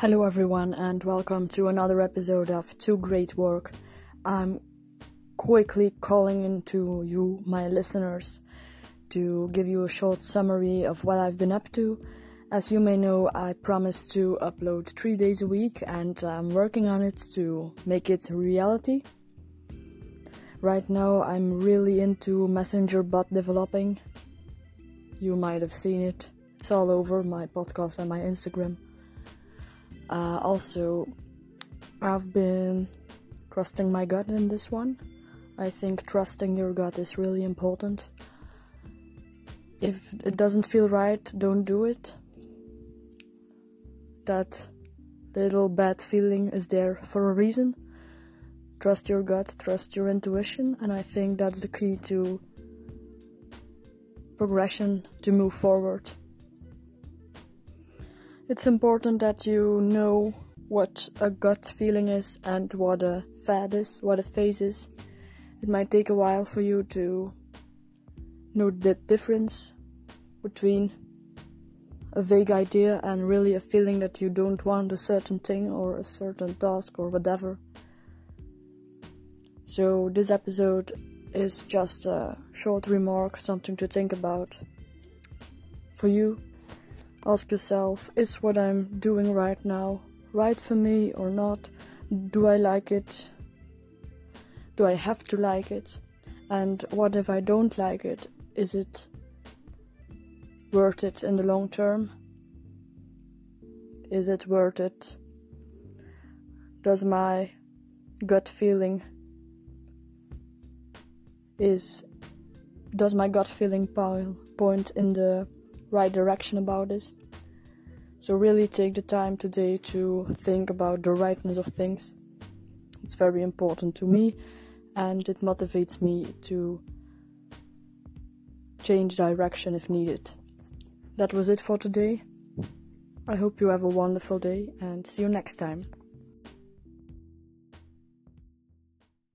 Hello, everyone, and welcome to another episode of Two Great Work. I'm quickly calling into you, my listeners, to give you a short summary of what I've been up to. As you may know, I promised to upload three days a week, and I'm working on it to make it reality. Right now, I'm really into Messenger bot developing. You might have seen it, it's all over my podcast and my Instagram. Uh, also, I've been trusting my gut in this one. I think trusting your gut is really important. If it doesn't feel right, don't do it. That little bad feeling is there for a reason. Trust your gut, trust your intuition, and I think that's the key to progression to move forward. It's important that you know what a gut feeling is and what a fad is, what a phase is. It might take a while for you to know the difference between a vague idea and really a feeling that you don't want a certain thing or a certain task or whatever. So, this episode is just a short remark, something to think about for you Ask yourself is what I'm doing right now right for me or not? Do I like it? Do I have to like it? And what if I don't like it? Is it worth it in the long term? Is it worth it? Does my gut feeling is does my gut feeling point in the right direction about this. So, really take the time today to think about the rightness of things. It's very important to me and it motivates me to change direction if needed. That was it for today. I hope you have a wonderful day and see you next time.